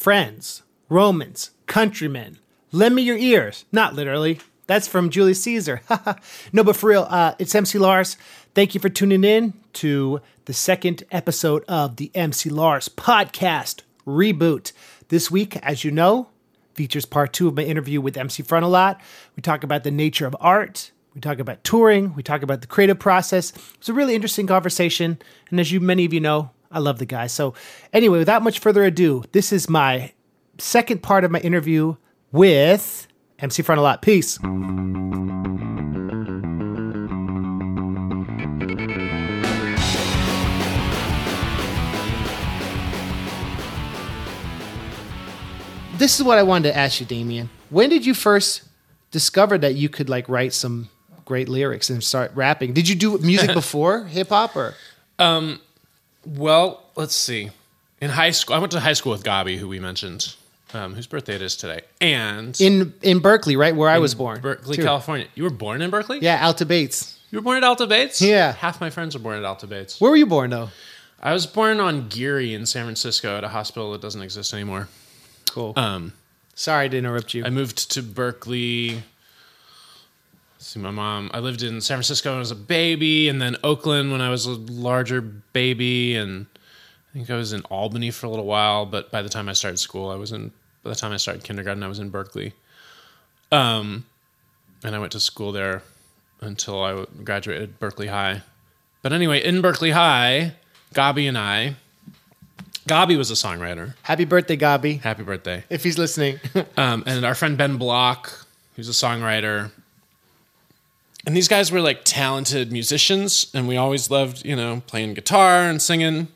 friends, Romans, countrymen, lend me your ears. Not literally. That's from Julius Caesar. no, but for real, uh, it's MC Lars. Thank you for tuning in to the second episode of the MC Lars podcast reboot. This week, as you know, features part two of my interview with MC Frontalot. We talk about the nature of art. We talk about touring. We talk about the creative process. It's a really interesting conversation. And as you many of you know, I love the guy. So anyway, without much further ado, this is my second part of my interview with MC Frontalot. Peace. This is what I wanted to ask you, Damian. When did you first discover that you could like write some great lyrics and start rapping? Did you do music before hip hop or? Um, Well, let's see. In high school, I went to high school with Gabi, who we mentioned, um, whose birthday it is today, and In in Berkeley, right where I was born, Berkeley, too. California. You were born in Berkeley? Yeah, Alta Bates. You were born at Alta Bates? Yeah. Half my friends were born at Alta Bates. Where were you born though? I was born on Geary in San Francisco at a hospital that doesn't exist anymore. Cool. Um, Sorry to interrupt you. I moved to Berkeley. See, my mom. I lived in San Francisco when I was a baby, and then Oakland when I was a larger baby, and I think I was in Albany for a little while. But by the time I started school, I was in. By the time I started kindergarten, I was in Berkeley. Um, and I went to school there until I graduated Berkeley High. But anyway, in Berkeley High, Gabi and I. Gabi was a songwriter. Happy birthday, Gabi. Happy birthday. If he's listening. um, and our friend Ben Block, who's a songwriter. And these guys were like talented musicians, and we always loved, you know, playing guitar and singing.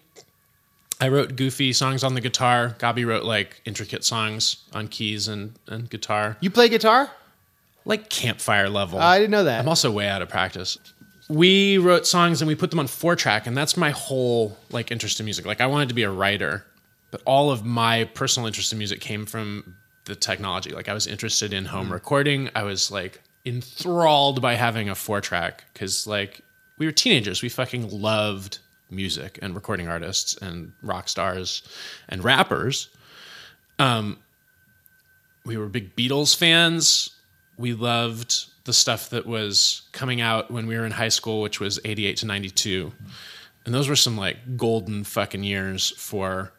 I wrote goofy songs on the guitar. Gabi wrote like intricate songs on keys and, and guitar, you play guitar? like campfire level. I didn't know that. I'm also way out of practice. We wrote songs and we put them on four track, and that's my whole like interest in music. Like I wanted to be a writer, but all of my personal interest in music came from the technology. Like I was interested in home recording. I was like enthralled by having a four track because like we were teenagers. We fucking loved music and recording artists and rock stars and rappers. Um, we were big Beatles fans. We loved the stuff that was coming out when we were in high school, which was 88 to 92. And those were some like golden fucking years for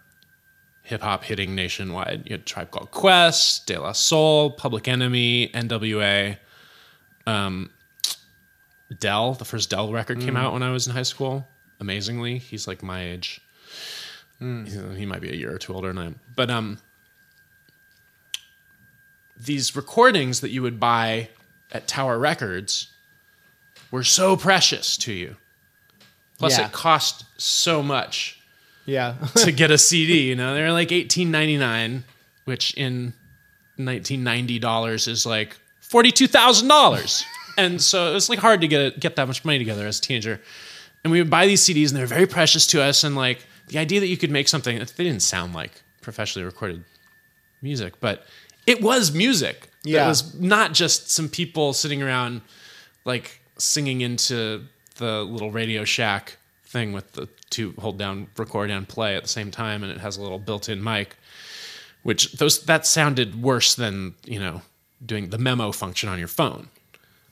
hip hop hitting nationwide. You had Tribe Called Quest, De La Soul, Public Enemy, NWA. Um, Del, the first Del record came out when I was in high school. Amazingly, he's like my age. He- He might be a year or two older than I am. But um, these recordings that you would buy at Tower Records were so precious to you. Plus, Yeah. it cost so much yeah. to get a CD. You know, they're like eighteen ninety nine, which in nineteen ninety dollars is like forty two thousand dollars. And so it was like hard to get get that much money together as a teenager. And we would buy these CDs, and they were very precious to us. And like the idea that you could make something that they didn't sound like professionally recorded music, but it was music. Yeah. it was not just some people sitting around like singing into the little Radio Shack thing with the two hold down, record and play at the same time, and it has a little built-in mic, which those that sounded worse than you know doing the memo function on your phone.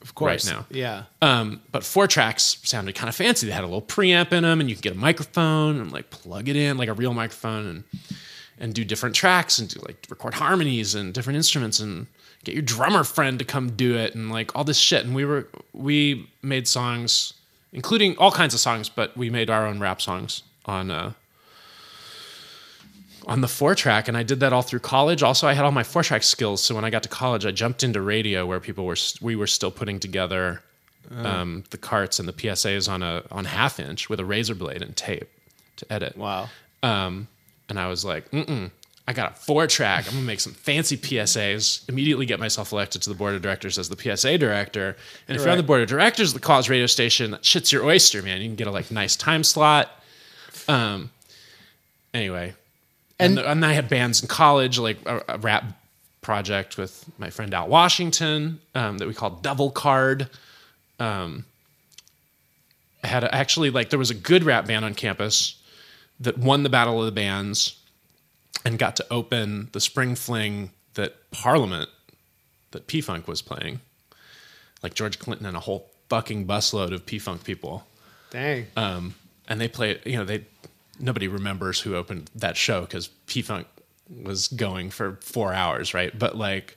of course. Right now. Yeah. Um, but four tracks sounded kind of fancy. They had a little preamp in them, and you could get a microphone and like plug it in like a real microphone, and and do different tracks and do like record harmonies and different instruments and get your drummer friend to come do it and like all this shit. And we were we made songs, including all kinds of songs, but we made our own rap songs on uh, on the four track, and I did that all through college. Also, I had all my four track skills, so when I got to college, I jumped into radio where people were we were still putting together um, the carts and the PSAs on a on half inch with a razor blade and tape to edit. Wow. Um, and I was like, mm I got a four track. I'm gonna make some fancy PSAs. Immediately get myself elected to the board of directors as the PSA director. And if you're on the board of directors of the college radio station, that shit's your oyster, man. You can get a like nice time slot. Um. Anyway, and And- and, I had bands in college, like a, a rap project with my friend Al Washington um, that we called Devil Card. Um, I had a, actually like there was a good rap band on campus that won the battle of the bands and got to open the spring fling that Parliament, that P Funk was playing. Like George Clinton and a whole fucking busload of P Funk people. Dang. Um, and they played, you know, they nobody remembers who opened that show because P Funk was going for four hours, right? But like,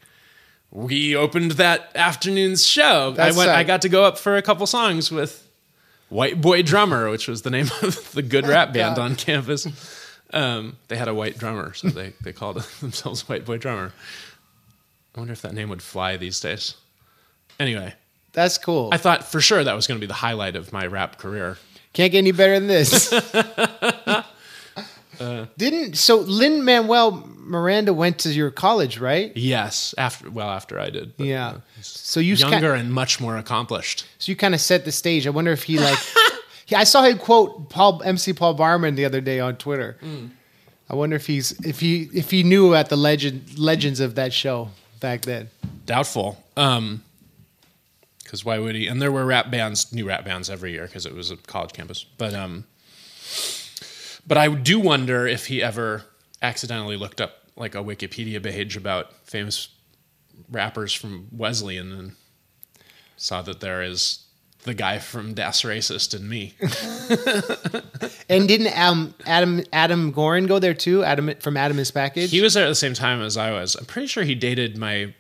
we opened that afternoon's show. That's I went, I got to go up for a couple songs with White Boy Drummer, which was the name of the good rap band on campus. Um, they had a white drummer, so they, they called themselves White Boy Drummer. I wonder if that name would fly these days. Anyway, That's cool. I thought for sure that was going to be the highlight of my rap career. Can't get any better than this. Didn't so Lin Manuel Miranda went to your college, right? Yes, after well after I did. but, Yeah. uh, So you younger and much more accomplished. So you kind of set the stage. I wonder if he like. yeah, I saw him quote Paul MC Paul Barman the other day on Twitter. I wonder if he's if he if he knew about the legend legends of that show back then. Doubtful. Um, because why would he? And there were rap bands, new rap bands every year because it was a college campus. But um, but I do wonder if he ever accidentally looked up like a Wikipedia page about famous rappers from Wesleyan and saw that there is the guy from Das Racist and me. And didn't um, Adam Adam Gorin go there too? Adam from Adam is package. He was there at the same time as I was. I'm pretty sure he dated my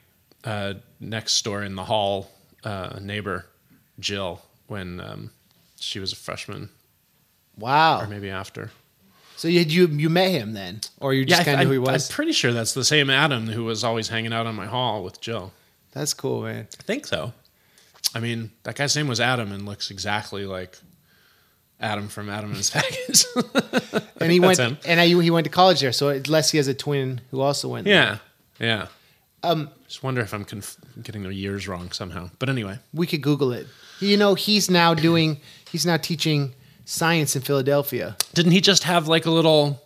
uh, next door in the hall uh, neighbor, Jill, when um, she was a freshman, wow. or maybe after. So you you you met him then, or you just I- kind of knew who he was? I'm pretty sure that's the same Adam who was always hanging out on my hall with Jill. That's cool, man. I think so. I mean, that guy's name was Adam and looks exactly like Adam from Adam and his Package. And he went him. and I, he went to college there. So unless he has a twin who also went. there. yeah, yeah. Um, just wonder if I'm conf- getting the years wrong somehow. But anyway, we could Google it. You know, he's now doing. He's now teaching science in Philadelphia. Didn't he just have like a little?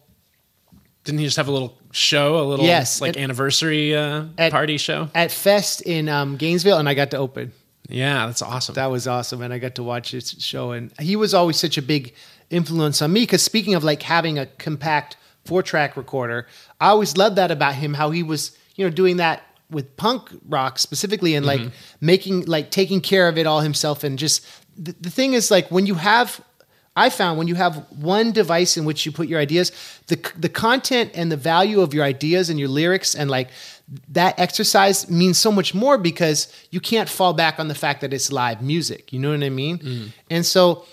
Didn't he just have a little show, a little Yes, like at- anniversary uh, at- party show? at Fest in um, Gainesville, and I got to open. Yeah, that's awesome. That was awesome, and I got to watch his show. And he was always such a big influence on me. Because speaking of like having a compact four track recorder, I always loved that about him. How he was, you know, doing that with punk rock specifically, and like making like taking care of it all himself. And just the, the thing is, like when you have. I found when you have one device in which you put your ideas, the the content and the value of your ideas and your lyrics and like that exercise means so much more because you can't fall back on the fact that it's live music. You know what I mean? Mm. And so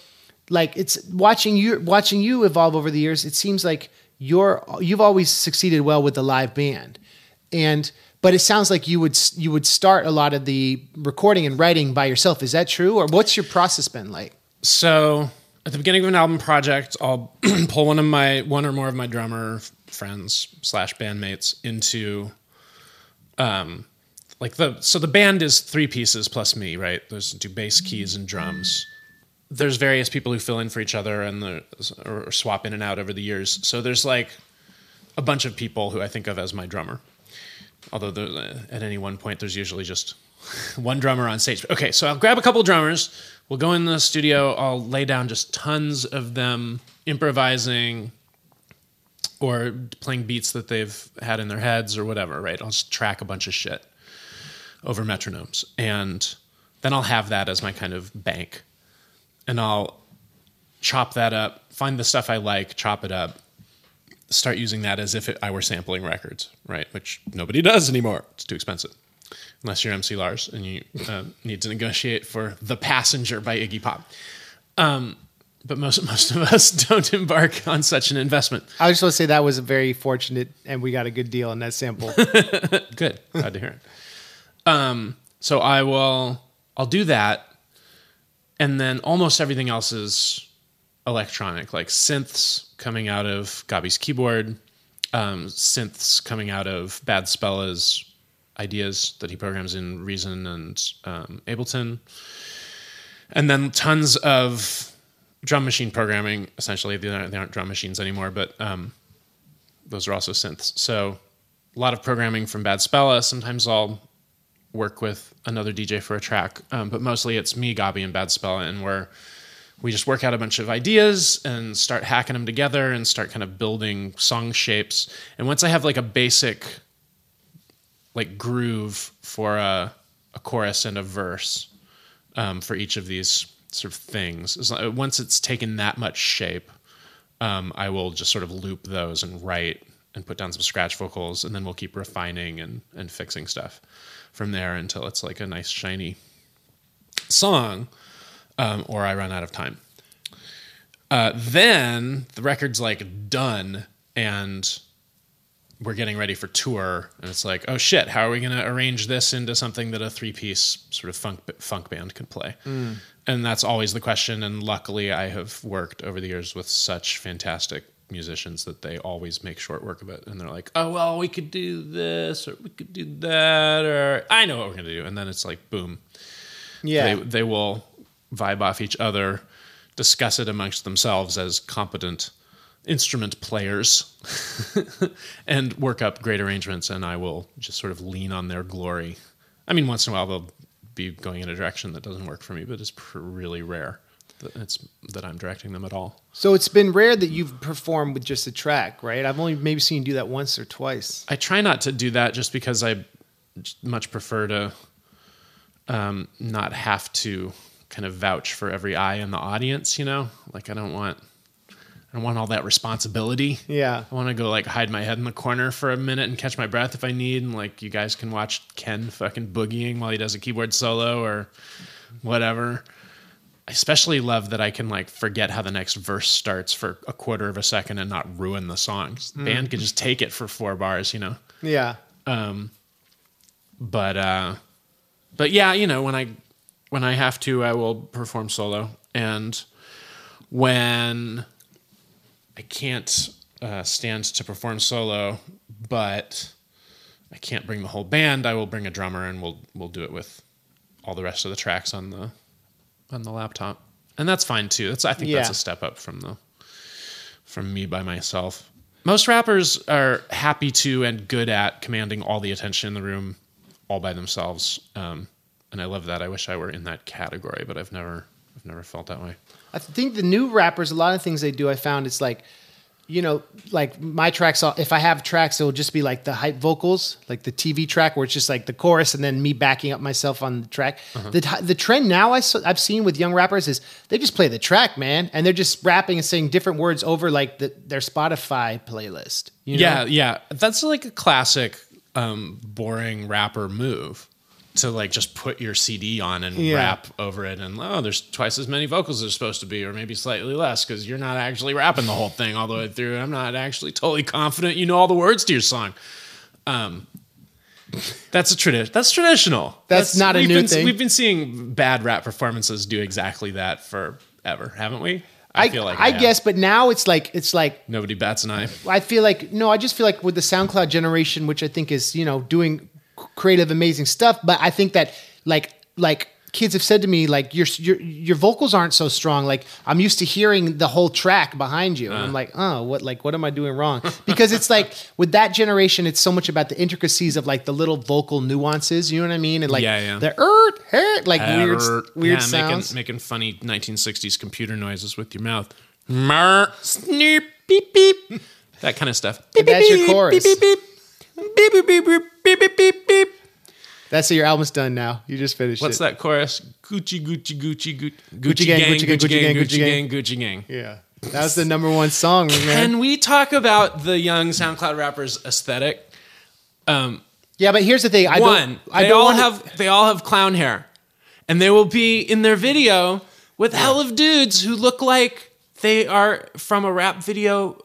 like it's watching you watching you evolve over the years, it seems like you're you've always succeeded well with the live band. And but it sounds like you would you would start a lot of the recording and writing by yourself. Is that true? Or what's your process been like? So at the beginning of an album project, I'll pull one of my one or more of my drummer friends slash bandmates into um like the so the band is three pieces plus me, right? There's do bass, keys, and drums. There's various people who fill in for each other and the or, swap in and out over the years. So there's like a bunch of people who I think of as my drummer. Although there, at any one point there's usually just one drummer on stage. Okay, so I'll grab a couple drummers. We'll go in the studio. I'll lay down just tons of them improvising or playing beats that they've had in their heads or whatever, right? I'll just track a bunch of shit over metronomes. And then I'll have that as my kind of bank. And I'll chop that up, find the stuff I like, chop it up, start using that as if it, I were sampling records, right? Which nobody does anymore. It's too expensive. Unless you're MC Lars and you uh, need to negotiate for The Passenger by Iggy Pop. Um, but most, most of us don't embark on such an investment. I just want to say that was a very fortunate, and we got a good deal on that sample. Good. Glad to hear it. Um, so I will I'll do that and then almost everything else is electronic, like synths coming out of Gabi's keyboard, um, synths coming out of Bad Spella's ideas that he programs in Reason and um, Ableton, and then tons of drum machine programming. Essentially, they aren't, they aren't drum machines anymore, but um, those are also synths. So a lot of programming from Bad Spella. Sometimes I'll work with another DJ for a track, um, but mostly it's me, Gabi, and Bad Spella, and we're we just work out a bunch of ideas and start hacking them together and start kind of building song shapes. And once I have like a basic like groove for a, a chorus and a verse um, for each of these sort of things, once it's taken that much shape, um, I will just sort of loop those and write and put down some scratch vocals, and then we'll keep refining and, and fixing stuff from there until it's like a nice shiny song, um, or I run out of time. Uh, then the record's like done, and we're getting ready for tour, and it's like, oh shit, how are we going to arrange this into something that a three piece sort of funk funk band could play? Mm. And that's always the question. And luckily, I have worked over the years with such fantastic musicians that they always make short work of it. And they're like, oh well, we could do this, or we could do that, or I know what we're going to do. And then it's like, boom, Yeah. they they will vibe off each other, discuss it amongst themselves as competent instrument players, and work up great arrangements. And I will just sort of lean on their glory. I mean, once in a while they'll be going in a direction that doesn't work for me, but it's pr- really rare that it's that I'm directing them at all. so it's been rare that you've performed with just a track, right? I've only maybe seen you do that once or twice. I try not to do that just because I much prefer to um, not have to kind of vouch for every eye in the audience. You know, like I don't want I don't want all that responsibility. Yeah. I want to go like hide my head in the corner for a minute and catch my breath if I need, and like you guys can watch Ken fucking boogieing while he does a keyboard solo or whatever. I especially love that I can like forget how the next verse starts for a quarter of a second and not ruin the song. The Band can just take it for four bars, you know Yeah. Um, but uh but yeah you know when i when i have to i will perform solo and when i can't uh, stand to perform solo but i can't bring the whole band i will bring a drummer and we'll we'll do it with all the rest of the tracks on the on the laptop and that's fine too that's i think that's a step up from the from me by myself. Most rappers are happy to and good at commanding all the attention in the room all by themselves. Um, and I love that. I wish I were in that category, but I've never I've never felt that way. I think the new rappers, a lot of things they do, I found it's like, you know, like my tracks. If I have tracks, it'll just be like the hype vocals, like the TV track, where it's just like the chorus and then me backing up myself on the track. The the trend now I saw, I've seen with young rappers is they just play the track, man, and they're just rapping and saying different words over like the, their Spotify playlist. You know? Yeah, yeah. That's like a classic um, boring rapper move to like just put your CD on and Yeah. rap over it, and oh, there's twice as many vocals as there's supposed to be, or maybe slightly less because you're not actually rapping the whole thing all the way through. I'm not actually totally confident you know all the words to your song. Um, that's a tradition. That's traditional. That's not a new been, thing. We've been seeing bad rap performances do exactly that forever, haven't we? I, feel like I have. guess, but now it's like it's like nobody bats an eye. I feel like no, I just feel like with the SoundCloud generation, which I think is you know doing creative, amazing stuff. But I think that like like kids have said to me like your your your vocals aren't so strong. Like I'm used to hearing the whole track behind you, and Uh. I'm like, oh, what like what am I doing wrong? Because it's like with that generation, it's so much about the intricacies of like the little vocal nuances. You know what I mean? And like Yeah, yeah. the er, er, like weird Err. weird yeah, sounds. Making, making funny 1960s computer noises with your mouth. Mer, sneep, beep, beep. That kind of stuff. Beep, That's beep, your chorus. Beep, beep, beep. Beep, beep, beep, beep, beep, beep, beep, beep. That's it. Your album's done now. You just finished What's it. that chorus? Gucci, Gucci, Gucci, Gucci, Gucci gang, Gucci gang, Gucci gang, Gucci gang. Gucci gang. Yeah, that was the number one song, man. Can we talk about the young SoundCloud rappers' aesthetic? Um, yeah, but here's the thing. I One, don't. I they don't all wanna- have they all have clown hair, and they will be in their video with hell of dudes who look like they are from a rap video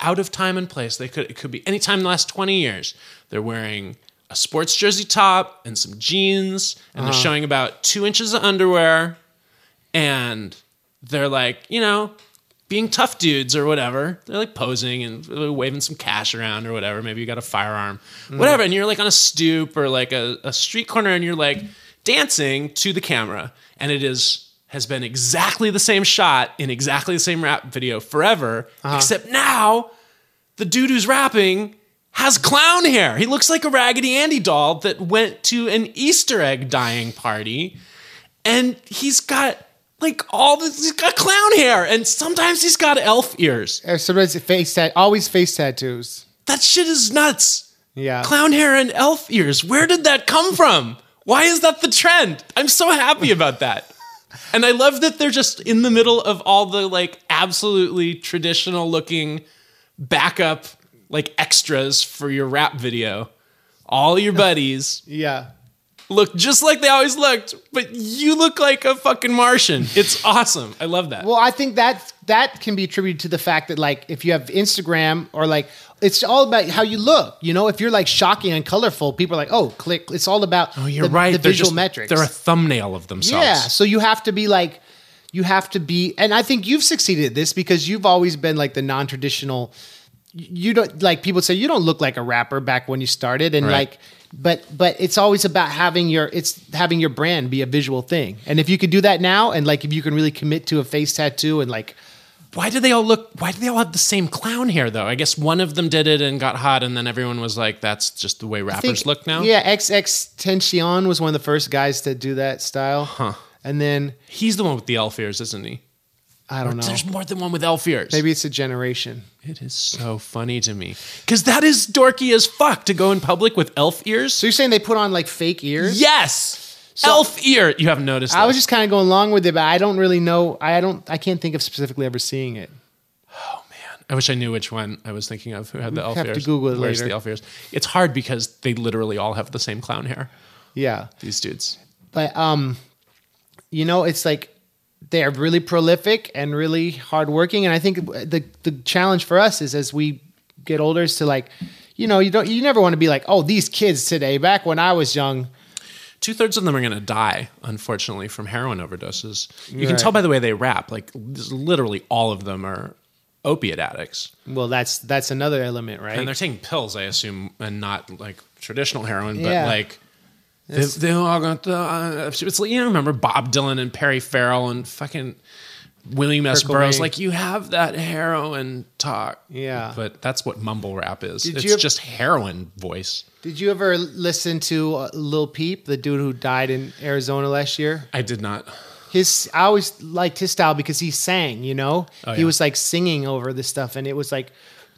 out of time and place. They could it could be any time in the last twenty years. They're wearing a sports jersey top and some jeans, and Uh-huh. they're showing about two inches of underwear, and they're like you know. Being tough dudes or whatever, they're like posing and waving some cash around or whatever. Maybe you got a firearm, whatever, and you're like on a stoop or like a, a street corner and you're like dancing to the camera, and it is has been exactly the same shot in exactly the same rap video forever, uh-huh. except now the dude who's rapping has clown hair. He looks like a Raggedy Andy doll that went to an Easter egg dyeing party, and he's got like all this. He's got clown hair, and sometimes he's got elf ears. Or sometimes face tat, always face tattoos. That shit is nuts. Yeah. Clown hair and elf ears. Where did that come from? Why is that the trend? I'm so happy about that. And I love that they're just in the middle of all the like absolutely traditional looking backup like extras for your rap video. All your buddies Yeah. look just like they always looked, but you look like a fucking Martian. It's awesome. I love that. Well, I think that that can be attributed to the fact that like if you have Instagram or like it's all about how you look. You know, if you're like shocking and colorful, people are like, "Oh, click." It's all about oh, you're the, right. the They're visual just- metrics. They're a thumbnail of themselves. yeah, so you have to be like you have to be and I think you've succeeded at this because you've always been like the non-traditional you don't like people say you don't look like a rapper back when you started and Right. like but but it's always about having your it's having your brand be a visual thing. And if you could do that now and like if you can really commit to a face tattoo and like Why do they all look? Why do they all have the same clown hair though? I guess one of them did it and got hot, and then everyone was like, "That's just the way rappers think- look now." Yeah, XXXTentacion was one of the first guys to do that style. Huh. And then he's the one with the elf ears, isn't he? I don't know. There's more than one with elf ears. Maybe it's a generation. it is so funny to me because that is dorky as fuck to go in public with elf ears. So you're saying they put on like fake ears? yes, elf ear. You haven't noticed? I was just kind of going along with it, but I don't really know. I don't. I can't think of specifically ever seeing it. Oh man, I wish I knew which one I was thinking of who had the elf have to. Google it Where's later. the elf ears? It's hard because they literally all have the same clown hair. Yeah, These dudes. but um, you know, it's like they're really prolific and really hardworking, and I think the the challenge for us is as we get older is to like, you know, you don't you never want to be like, oh, these kids today. Back when I was young, Two thirds of them are going to die, unfortunately, from heroin overdoses. You can Right. tell by the way they rap. Like, literally, all of them are opiate addicts. well, that's that's another element, right? And they're taking pills, I assume, and not like traditional heroin, but Yeah. like. They, they all got the. Uh, it's like, you know, remember Bob Dylan and Perry Farrell and fucking William S. Burroughs? Like, you have that heroin talk. Yeah. But that's what mumble rap is. Did it's you- just heroin voice. Did you ever listen to uh, Lil Peep, the dude who died in Arizona last year? I did not. His I always liked his style because he sang, you know? Oh, He was like singing over this stuff and it was like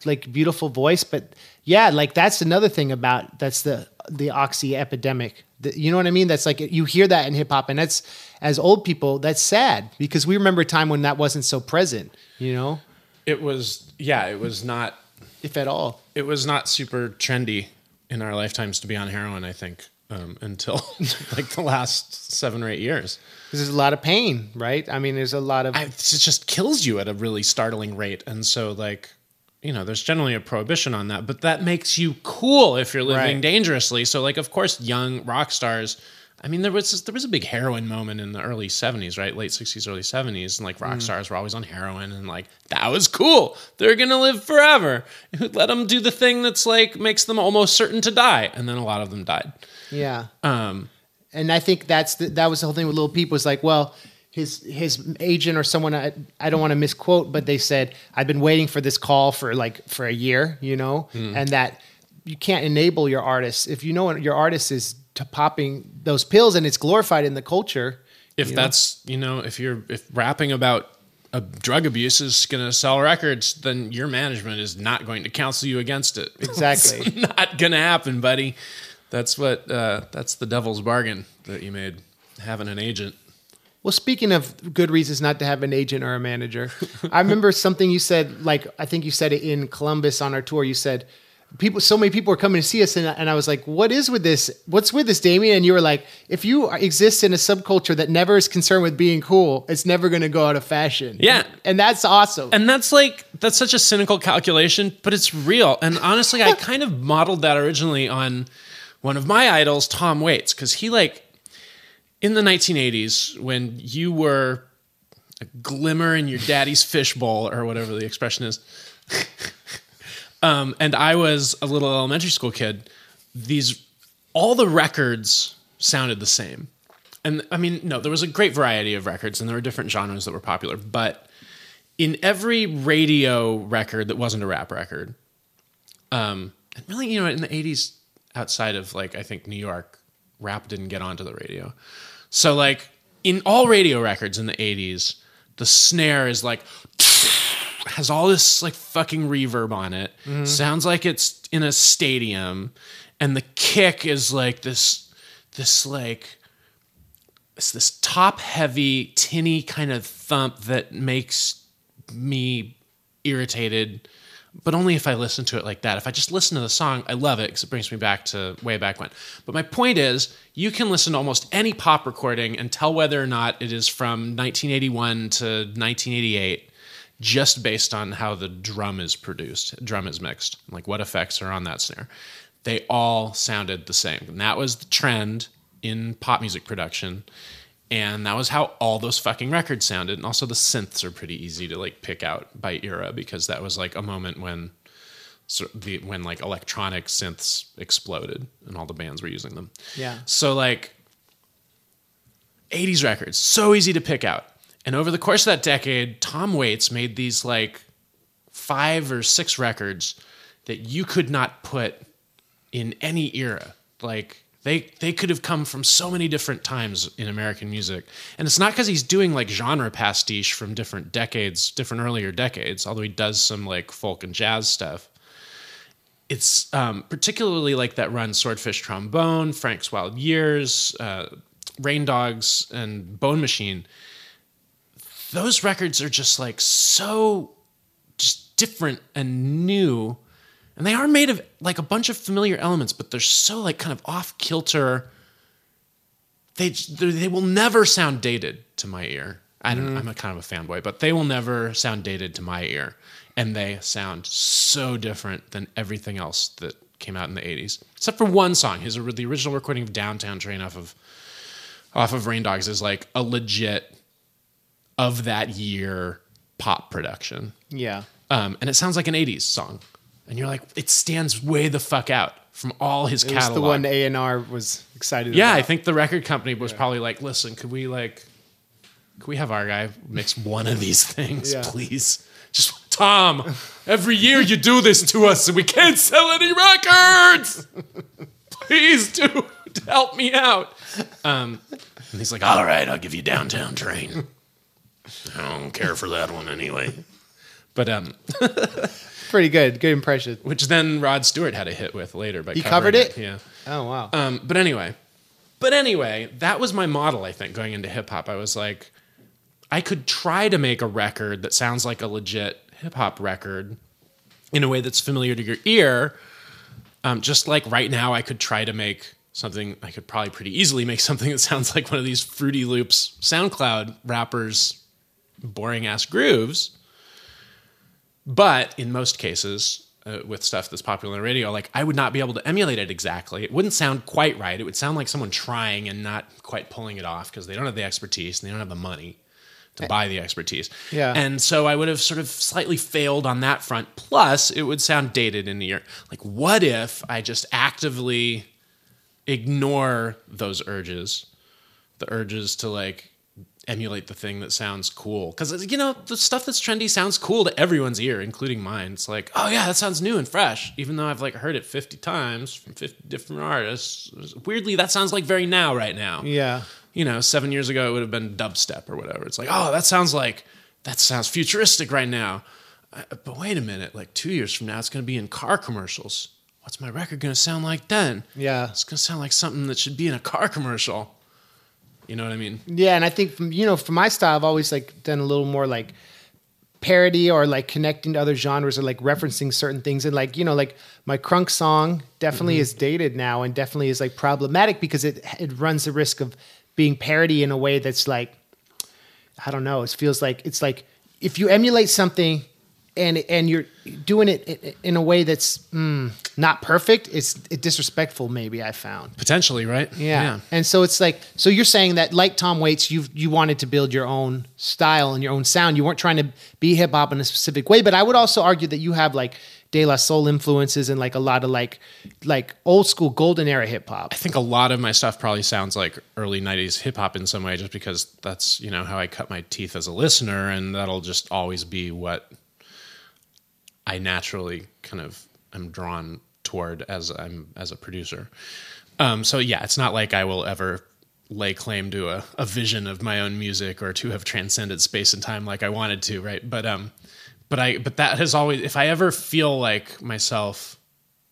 like beautiful voice, but yeah, like that's another thing about that's the the oxy epidemic. You know what I mean? That's like you hear that in hip hop and that's as old people, that's sad because we remember a time when that wasn't so present, you know, It was, yeah, it was not if at all. it was not super trendy in our lifetimes to be on heroin. I think um, until like the last seven or eight years. Because there's a lot of pain, right? I mean, there's a lot of I, it just kills you at a really startling rate, and so like you know, there's generally a prohibition on that, but that makes you cool if you're living Right. dangerously. So like, of course, young rock stars. I mean, there was there was a big heroin moment in the early '70s, right? Late '60s, early '70s, and like rock stars were always on heroin, and like that was cool. They're gonna live forever. Let them do the thing that's like makes them almost certain to die, and then a lot of them died. yeah. Um, and I think that's the, that was the whole thing with Lil Peep was like, well, his his agent or someone I, I don't want to misquote, but they said I've been waiting for this call for like for a year, you know, and that you can't enable your artists if you know your artist is to popping those pills and it's glorified in the culture. if you know? that's you know if you're if rapping about a drug abuse is going to sell records then your management is not going to counsel you against it Exactly. it's not going to happen buddy that's what uh, that's the devil's bargain that you made having an agent Well, speaking of good reasons not to have an agent or a manager, I remember something you said. Like I think you said it in Columbus on our tour. You said people, so many people are coming to see us, and, and I was like, "What is with this? What's with this, Damian?" And you were like, "If you exist in a subculture that never is concerned with being cool, it's never going to go out of fashion." Yeah. and that's awesome. and that's like that's such a cynical calculation but it's real and honestly i kind of modeled that originally on one of my idols tom waits because he like in the 1980s when you were a glimmer in your daddy's fishbowl or whatever the expression is um, and i was a little elementary school kid these all the records sounded the same and i mean no there was a great variety of records and there were different genres that were popular but in every radio record that wasn't a rap record, um, and really, you know, in the '80s, outside of like I think New York, rap didn't get onto the radio. So like in all radio records in the 80s, the snare is like has all this like fucking reverb on it. Mm-hmm. Sounds like it's in a stadium. And the kick is like this this like it's this top heavy tinny kind of thump that makes me irritated but only if I listen to it like that. If I just listen to the song, I love it because it brings me back to way back when. But my point is, you can listen to almost any pop recording and tell whether or not it is from 1981 to 1988 just based on how the drum is produced, drum is mixed, like what effects are on that snare. They all sounded the same. And that was the trend in pop music production. And that was how all those fucking records sounded. And also the synths are pretty easy to like pick out by era because that was like a moment when so the when like electronic synths exploded and all the bands were using them. Yeah. So like 80s records, so easy to pick out. And over the course of that decade, Tom Waits made these like five or six records that you could not put in any era. Like they they could have come from so many different times in American music. And it's not because he's doing like genre pastiche from different decades, different earlier decades, although he does some like folk and jazz stuff. It's um, particularly like that run Swordfish Trombone, Frank's Wild Years, uh, Rain Dogs, and Bone Machine. Those records are just like so just different and new and they are made of like a bunch of familiar elements but they're so like kind of off kilter. They they will never sound dated to my ear. I don't i'm a kind of a fanboy but they will never sound dated to my ear. And they sound so different than everything else that came out in the 80s except for one song. His the original recording of downtown train off of off of rain dogs is like a legit of that year pop production. Yeah. um, and it sounds like an 80s song and you're like it stands way the fuck out from all his It was catalog the one A and R was excited. yeah about. i think the record company was probably like listen could we like could we have our guy mix one of these things Yeah. please just tom every year you do this to us and we can't sell any records please do help me out um, and he's like all right i'll give you downtown train i don't care for that one anyway but um pretty good. Good impression. which then Rod Stewart had a hit with later. but He covered it? Yeah. Oh wow. Um, but anyway, but anyway, that was my model. I think going into hip hop, I was like, I could try to make a record that sounds like a legit hip hop record in a way that's familiar to your ear. Um, just like right now, I could try to make something. I could probably pretty easily make something that sounds like one of these Fruity Loops SoundCloud rappers' boring ass grooves. But in most cases, uh, with stuff that's popular on radio, like I would not be able to emulate it exactly. It wouldn't sound quite right. It would sound like someone trying and not quite pulling it off because they don't have the expertise and they don't have the money to buy the expertise. Yeah. And so I would have sort of slightly failed on that front. Plus, it would sound dated in the ear. Like, what if I just actively ignore those urges, the urges to like emulate the thing that sounds cool. Because you know the stuff that's trendy sounds cool to everyone's ear including mine. It's like oh yeah that sounds new and fresh even though i've like heard it 50 times from 50 different artists. Weirdly that sounds like very now right now. Yeah. you know seven years ago it would have been dubstep or whatever. It's like oh that sounds like that sounds futuristic right now. Uh, but wait a minute like two years from now it's going to be in car commercials. What's my record going to sound like then? Yeah. it's going to sound like something that should be in a car commercial you know what i mean? Yeah, and I think from you know, for my style, I've always like done a little more like parody or like connecting to other genres or like referencing certain things. And like you know like my crunk song definitely mm-hmm. is dated now and definitely is like problematic because it it runs the risk of being parody in a way that's like I don't know. It feels like it's like if you emulate something and and you're doing it in a way that's mm, not perfect it's disrespectful maybe I found potentially right yeah. And so it's like so you're saying that like Tom Waits, you you wanted to build your own style and your own sound. You weren't trying to be hip hop in a specific way, but I would also argue that you have like De La Soul influences and like a lot of like like old school golden era hip hop. I think a lot of my stuff probably sounds like early '90s hip hop in some way, just because that's you know how I cut my teeth as a listener, and that'll just always be what I naturally kind of am drawn toward as I'm as a producer. Um, so yeah, it's not like I will ever lay claim to a, a vision of my own music or to have transcended space and time like I wanted to, right? But um, but I but that has always if I ever feel like myself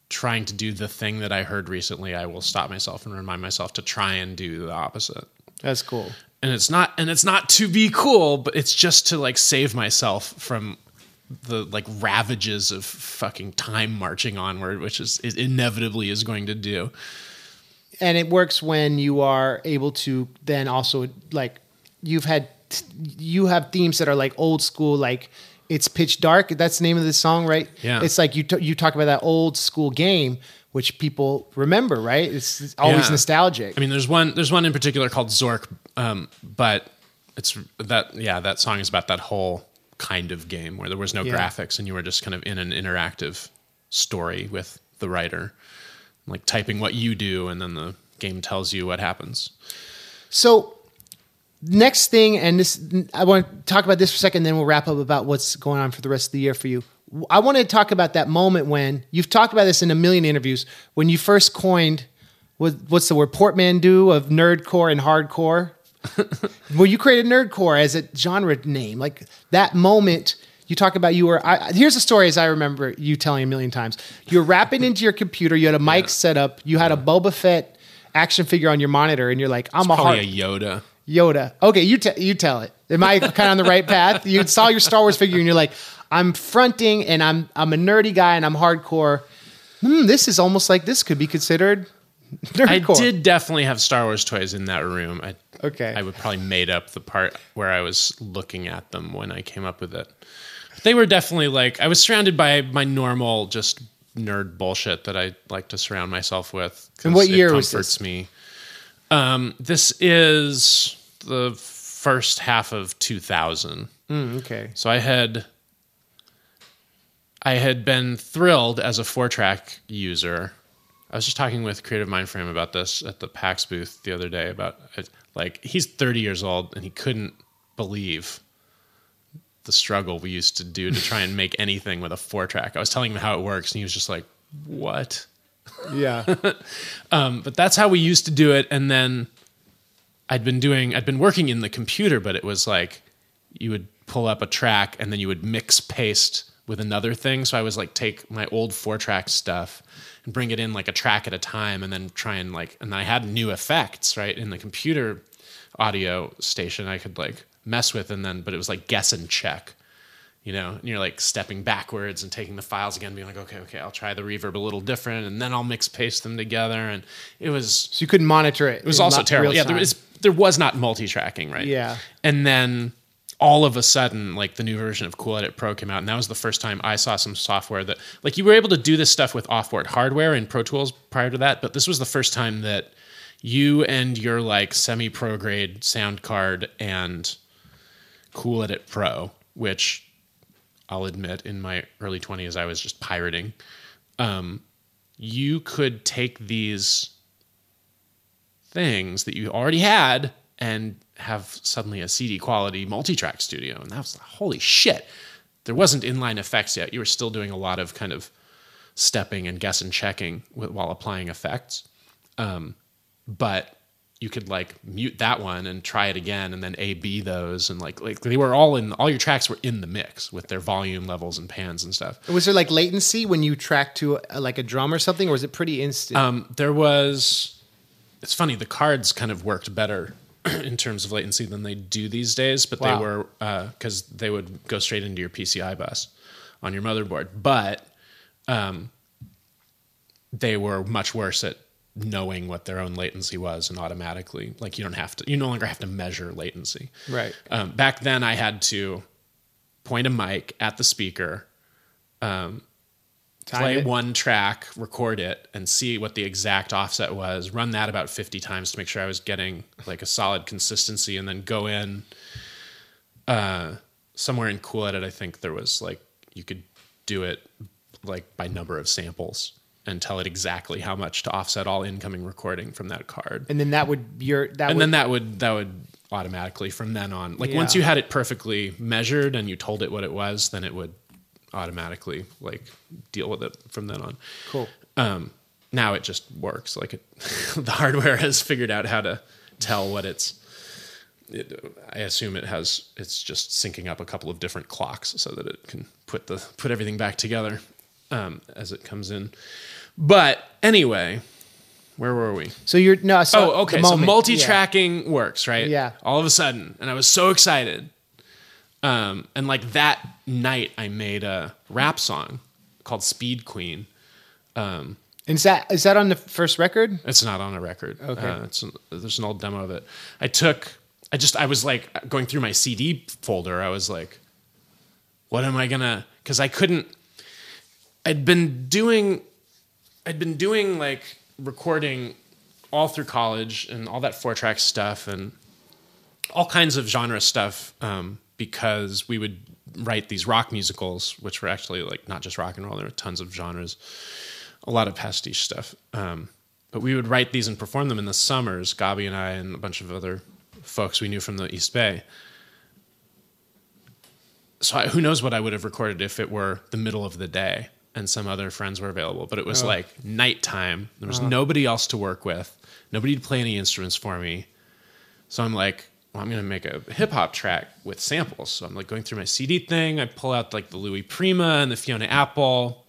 trying to do the thing that I heard recently, I will stop myself and remind myself to try and do the opposite. That's cool. And it's not and it's not to be cool, but it's just to like save myself from the like ravages of fucking time marching onward, which is, inevitably is going to do. and it works when you are able to then also like you've had you have themes that are like old school like it's pitch dark that's the name of the song right Yeah. it's like you t- you talk about that old school game which people remember right it's, it's always Yeah. nostalgic I mean, there's one there's one in particular called Zork, um, but it's that yeah that song is about that whole kind of game where there was no Yeah. graphics and you were just kind of in an interactive story with the writer, like typing what you do and then the game tells you what happens. So next thing, and this I want to talk about this for a second, then we'll wrap up about what's going on for the rest of the year for you. I want to talk about that moment when you've talked about this in a million interviews when you first coined what, what's the word portmanteau of nerdcore and hardcore. well, you created nerdcore as a genre name, like that moment. You talk about you were. I, here's a story as I remember you telling a million times. You're rapping into your computer. You had a mic set up. You had a Boba Fett action figure on your monitor, and you're like, "I'm a hard." Probably a Yoda. Yoda. Okay, you you tell it. Am I kind of on the right path? You saw your Star Wars figure and you're like, I'm fronting and I'm I'm a nerdy guy and I'm hardcore. Hmm, this is almost like this could be considered Nerdcore. I did definitely have Star Wars toys in that room. I, Okay. I would probably made up the part where I was looking at them when I came up with it. They were definitely like I was surrounded by my normal just nerd bullshit that I like to surround myself with. And what it year was this? me. Um, this is the first half of 2000. Hmm, okay. So I had I had been thrilled as a four track user. I was just talking with Creative Mindframe about this at the PAX booth the other day about like he's 30 years old and he couldn't believe the struggle we used to do to try and make anything with a four track. I was telling him how it works and he was just like, "What?" Yeah. Um, but that's how we used to do it. And then I'd been doing, I'd been working in the computer, but it was like you would pull up a track and then you would mix paste with another thing. So I was like, take my old four track stuff bring it in like a track at a time and then try and like, and I had new effects, right? In the computer audio station, I could like mess with and then, but it was like guess and check you know, and you're like stepping backwards and taking the files again, being like, okay, okay, I'll try the reverb a little different, and then I'll mix paste them together, and it was so you couldn't monitor it. it was also terrible. Yeah, there was there was not multi tracking, right? Yeah. and then all of a sudden, like the new version of Cool Edit Pro came out, and that was the first time I saw some software that like you were able to do this stuff with offboard hardware in Pro Tools prior to that, but this was the first time that you and your like semi pro grade sound card and Cool Edit Pro, which I'll admit in my early 20s I was just pirating. Um, you could take these things that you already had and have suddenly a CD quality multi-track studio and that was holy shit. There wasn't inline effects yet. You were still doing a lot of kind of stepping and guess and checking with, while applying effects. Um, but you could like mute that one and try it again and then A B those and like like they were all in all your tracks were in the mix with their volume levels and pans and stuff. Was there like latency when you tracked to a, like a drum or something, or was it pretty instant? Um, there was it's funny the cards kind of worked better in terms of latency than they do these days, but Wow. they were because they would go straight into your PCI bus on your motherboard, but um, they were much worse at knowing what their own latency was and automatically like you don't have to you no longer have to measure latency Right. um, back then i had to point a mic at the speaker Time play it. one track, record it, and see what the exact offset was. Run that about fifty times to make sure I was getting like a solid consistency, and then go in. Uh, somewhere in Cool Edit, I think there was like you could do it like by number of samples and tell it exactly how much to offset all incoming recording from that card and then that would your that and would, then that would that would automatically from then on like once you had it perfectly measured and you told it what it was then it would automatically like deal with it from then on cool. um now it just works like it the hardware has figured out how to tell what it's. It, I assume it has. It's just syncing up a couple of different clocks so that it can put the put everything back together um, as it comes in. But anyway, where were we? So you're no. So Oh, okay. So multi-tracking works, right? Yeah. All of a sudden, and I was so excited. Um, and like that night, I made a rap song called "Speed Queen." Yeah. And is that is that on the first record? It's not on a record. Okay. Uh, it's there's an old demo of it. I took. I just. I was like going through my CD folder. I was like, "What am I gonna?" Because I couldn't. I'd been doing. I'd been doing like recording all through college and all that four track stuff and all kinds of genre stuff um, because we would write these rock musicals, which were actually like not just rock and roll. There were tons of genres a lot of pastiche stuff. Um, but we would write these and perform them in the summers. Gabi and I and a bunch of other folks we knew from the East Bay. So I, who knows what I would have recorded if it were the middle of the day and some other friends were available. But it was like nighttime. There was nobody else to work with. Nobody to play any instruments for me. So I'm like, well, I'm going to make a hip hop track with samples. So I'm like going through my CD thing. I pull out like the Louis Prima and the Fiona Apple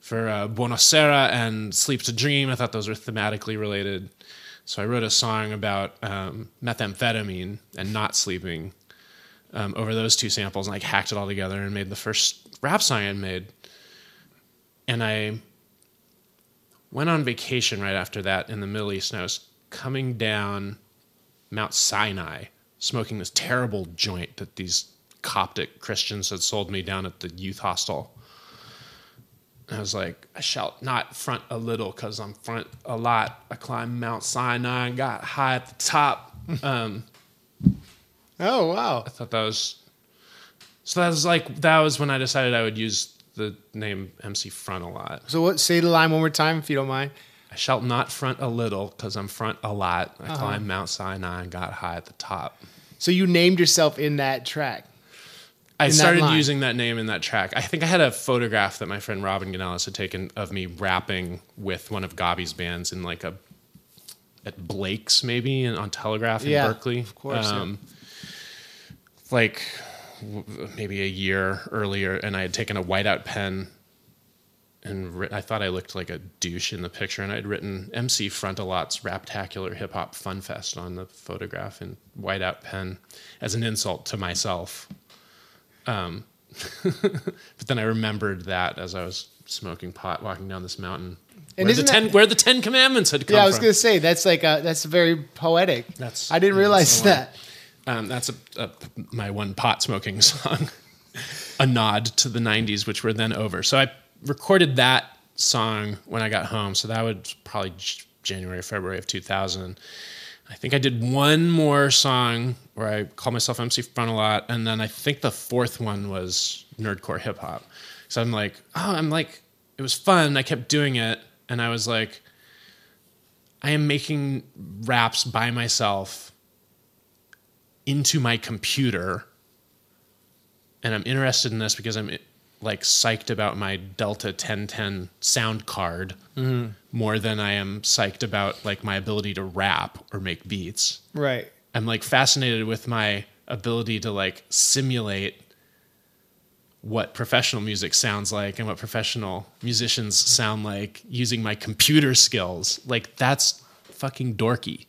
for uh, Buonasera and Sleep to Dream. I thought those were thematically related. So I wrote a song about um, methamphetamine and not sleeping um, over those two samples, and like hacked it all together and made the first rap song I made. And I went on vacation right after that in the Middle East, and I was coming down Mount Sinai, smoking this terrible joint that these Coptic Christians had sold me down at the youth hostel. And I was like, I shall not front a little because I'm front a lot. I climbed Mount Sinai and got high at the top. Um, Oh wow. I thought that was so. That was like that was when I decided I would use the name MC Frontalot. So what? Say the line one more time if you don't mind. I shall not front a little because I'm front a lot. I uh-huh. climbed Mount Sinai and got high at the top. So you named yourself in that track. I that started using that name in that track. I think I had a photograph that my friend Robin Ganellis had taken of me rapping with one of Gabi's bands in like a at Blake's maybe in, on Telegraph in Yeah, Berkeley. of course, yeah. Um, like w- maybe a year earlier, and I had taken a whiteout pen and I thought I looked like a douche in the picture, and I'd written MC Frontalot's Raptacular Hip Hop Fun Fest on the photograph in whiteout pen as an insult to myself. Um, but then I remembered that as I was smoking pot, walking down this mountain, And where the ten that- where the Ten Commandments had come Yeah, I was gonna say that's like a, that's very poetic. That's- I didn't realize that. Um, that's a, a, my one pot smoking song, a nod to the '90s, which were then over. So I recorded that song when I got home. So that was probably January, February of 2000. I think I did one more song where I called myself MC Frontalot, and then I think the fourth one was nerdcore hip hop. So I'm like, oh, I'm like, it was fun. I kept doing it, and I was like, I am making raps by myself into my computer and I'm interested in this because I'm like psyched about my Delta 1010 sound card mm-hmm. more than I am psyched about like my ability to rap or make beats. Right. I'm like fascinated with my ability to like simulate what professional music sounds like and what professional musicians sound like using my computer skills. Like that's fucking dorky.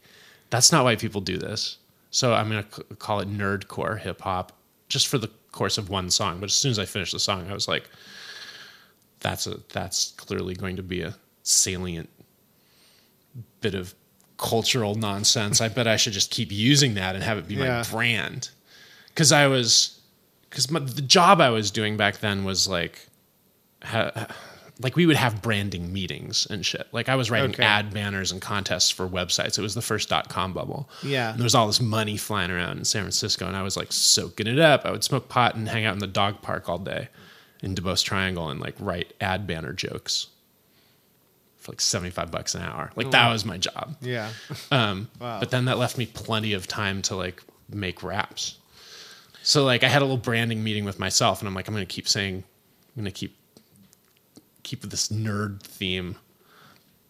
That's not why people do this. So I'm going to call it nerdcore hip hop just for the course of one song. But as soon as I finished the song, I was like that's a that's clearly going to be a salient bit of cultural nonsense. I bet I should just keep using that and have it be Yeah. my brand. Because I was, because the job I was doing back then was like, ha, like we would have branding meetings and shit. Like I was writing Okay. ad banners and contests for websites. It was the first dot com bubble. Yeah. And there was all this money flying around in San Francisco, and I was like soaking it up. I would smoke pot and hang out in the dog park all day in Duboce Triangle and like write ad banner jokes for like 75 bucks an hour. Like that was my job. Yeah. Um, Wow. But then that left me plenty of time to like make raps. So like I had a little branding meeting with myself, and I'm like, I'm gonna keep saying, I'm gonna keep keep this nerd theme,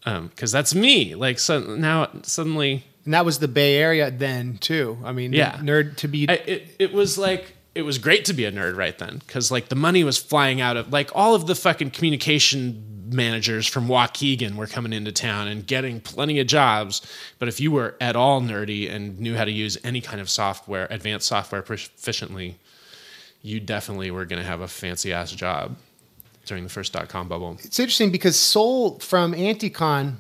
um, because that's me. Like so now suddenly And that was the Bay Area then too. I mean, Yeah. nerd to be I, it, it was like it was great to be a nerd right then because like the money was flying out of like all of the fucking communication managers from Waukegan were coming into town and getting plenty of jobs. But if you were at all nerdy and knew how to use any kind of software, advanced software proficiently, you definitely were going to have a fancy ass job during the first dot com bubble. it's interesting because Sole from Anticon,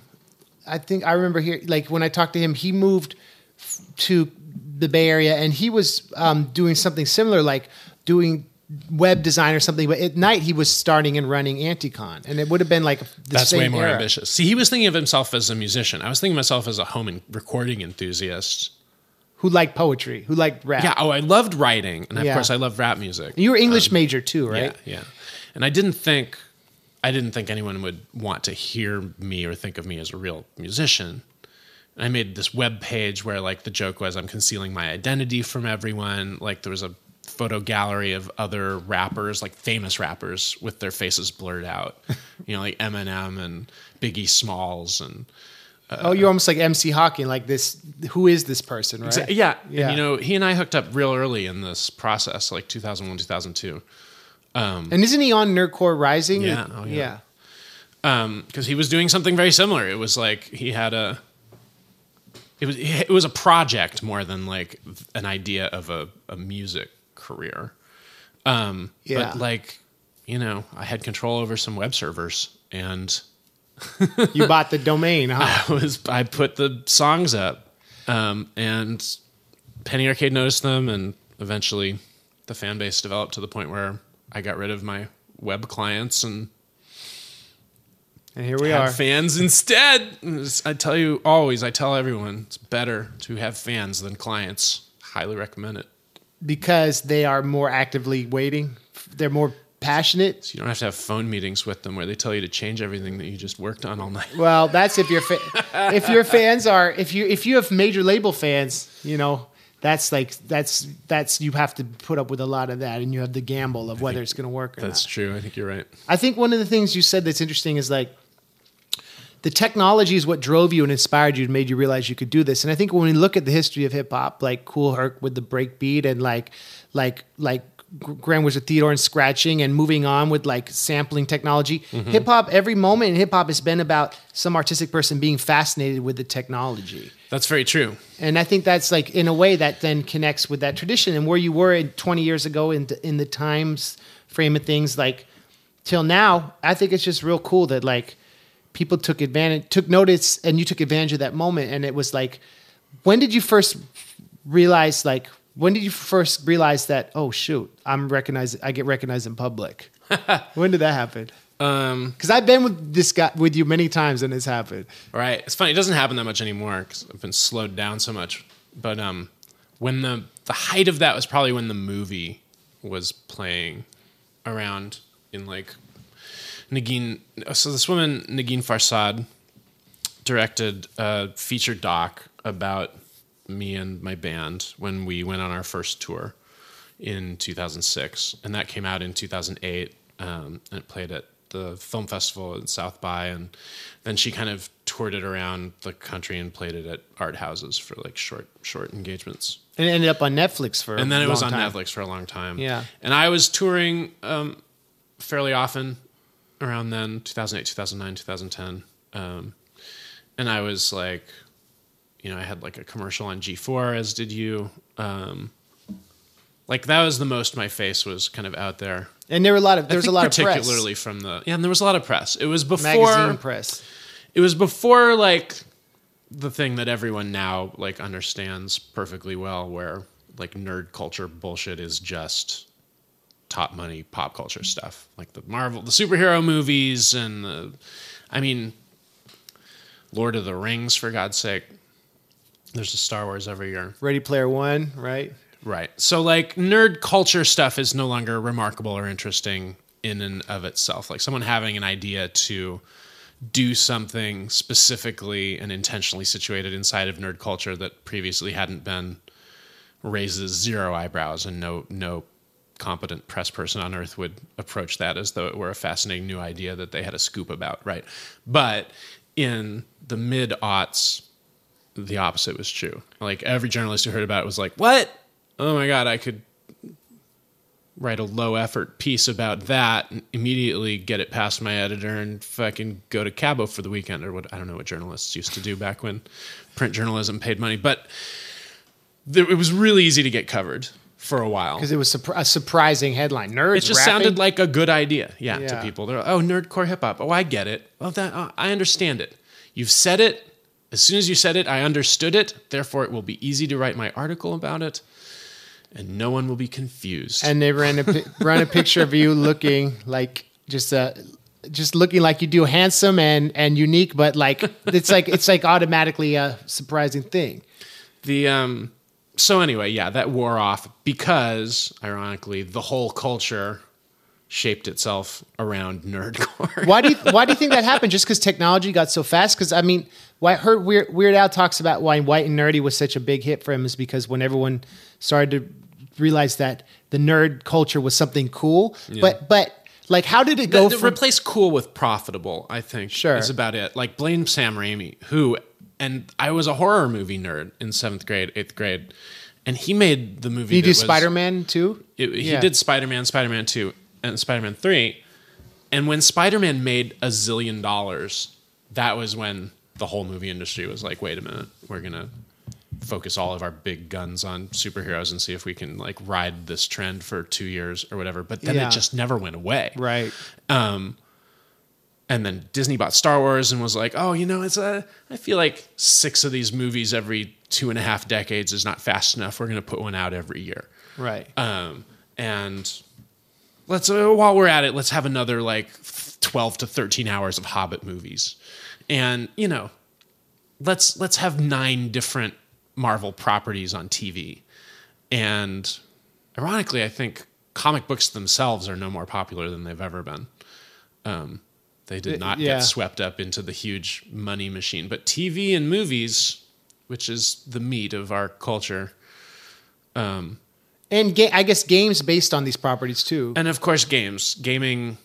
I think I remember here, like when I talked to him, he moved f- to the Bay Area and he was um, doing something similar, like doing web design or something. But at night, he was starting and running Anticon, and it would have been like the That's same way more era. ambitious. See, he was thinking of himself as a musician. I was thinking of myself as a home and recording enthusiast. Who liked poetry? Who liked rap? Yeah. Oh, I loved writing, and of course, I love rap music. You were English major too, right? Um, Yeah, yeah. And I didn't think, I didn't think anyone would want to hear me or think of me as a real musician. And I made this web page where like the joke was I'm concealing my identity from everyone. Like there was a photo gallery of other rappers, like famous rappers, with their faces blurred out. you know, like Eminem and Biggie Smalls and uh, oh, you're almost like MC Hawking, like this. Who is this person, right? yeah, Yeah. And, you know, he and I hooked up real early in this process, like 2001, 2002. And isn't he on Nerdcore Rising? Yeah, oh, yeah. because he was doing something very similar. It was like he had a. It was it was a project more than like an idea of a, a music career. Um, Yeah. But like, you know, I had control over some web servers, and You bought the domain, huh? I was I put the songs up, um, and Penny Arcade noticed them, and eventually, the fan base developed to the point where I got rid of my web clients and And here we have are. fans instead. I tell you always, I tell everyone, it's better to have fans than clients. Highly recommend it. because they are more actively waiting. They're more passionate. So you don't have to have phone meetings with them where they tell you to change everything that you just worked on all night. Well, that's if your fa- if your fans are if you if you have major label fans, you know that's like that's that's you have to put up with a lot of that, and you have the gamble of whether it's going to work or That's not. true. I think you're right. I think one of the things you said that's interesting is like the technology is what drove you and inspired you and made you realize you could do this. And I think when we look at the history of hip hop, like Kool Herc with the break beat and like like like Grand Wizard Theodore and scratching and moving on with like sampling technology, mm-hmm. hip hop every moment in hip hop has been about some artistic person being fascinated with the technology. That's very true. And I think that's like in a way that then connects with that tradition and where you were in 20 years ago in the, in the times frame of things like till now. I think it's just real cool that like people took advantage, took notice, and you took advantage of that moment. And it was like, when did you first realize like when did you first realize that oh shoot I'm recognized I get recognized in public? when did that happen? Um, Because I've been with this guy with you many times and it's happened. right. It's funny. It doesn't happen that much anymore because I've been slowed down so much. But um, when the the height of that was probably when the movie was playing around in like Negin. So this woman Negin Farsad directed a feature doc about me and my band when we went on our first tour in 2006, and that came out in 2008, um, and it played at the film festival in South by, and then she kind of toured it around the country and played it at art houses for like short short engagements And it ended up on Netflix for and then it was on time. Netflix for a long time. Yeah. and I was touring um, fairly often around then, 2008, 2009, 2010, um, and I was like, you know, I had like a commercial on G4, as did you. Um, like that was the most my face was kind of out there. And there were a lot of there was a lot of particularly from the yeah, and there was a lot of press. It was before magazine press. it was before like the thing that everyone now like understands perfectly well where like nerd culture bullshit is just top money pop culture stuff like the marvel the superhero movies and the i mean lord of the rings for god's sake there's a star wars every year Ready Player One, right? Right. So like nerd culture stuff is no longer remarkable or interesting in and of itself. Like someone having an idea to do something specifically and intentionally situated inside of nerd culture that previously hadn't been raises zero eyebrows and no no competent press person on earth would approach that as though it were a fascinating new idea that they had a scoop about, right? But in the mid aughts, the opposite was true. Like every journalist who heard about it was like, "What? Oh my god, I could write a low effort piece about that and immediately get it past my editor and fucking go to Cabo for the weekend or what I don't know what journalists used to do back when print journalism paid money, but it was really easy to get covered for a while because it was a surprising headline. Nerds. it just rapping? sounded like a good idea, yeah, to people. They're like, oh, nerdcore hip hop. Oh, I get it. Well, that uh, I understand it. You've said it. As soon as you said it, I understood it. Therefore, it will be easy to write my article about it, and no one will be confused. and they ran a pi- ran a picture of you looking like just uh just looking like you do handsome and and unique, but like it's like it's like automatically a surprising thing. the um. So anyway, yeah, that wore off because, ironically, the whole culture shaped itself around nerdcore. Why do you why do you think that happened? Just because technology got so fast? Because I mean, why I heard Weird, Weird Al talks about why White and Nerdy was such a big hit for him is because when everyone started to realize that the nerd culture was something cool, but but like how did it go to from replace cool with profitable, I think Sure. is about it. Like blame Sam Raimi, who and I was a horror movie nerd in seventh grade, eighth grade, and he made the movie. He Did do Spider Man too? it- he Yeah. did Spider Man, Spider Man Two, and Spider Man Three. And when Spider Man made a zillion dollars, that was when the whole movie industry was like, "Wait a minute, we're gonna focus all of our big guns on superheroes and see if we can like ride this trend for two years or whatever." But then Yeah. it just never went away Right. and then Disney bought Star Wars and was like, oh, you know, it's a. I feel like six of these movies every two and a half decades is not fast enough. We're going to put one out every year. Right. Um, and let's uh, while we're at it, let's have another like twelve to thirteen hours of Hobbit movies, and you know, let's let's have nine different Marvel properties on TV, and ironically, I think comic books themselves are no more popular than they've ever been. Um, they did not yeah. get swept up into the huge money machine, but TV and movies, which is the meat of our culture, and ga- I guess games based on these properties too. and of course games gaming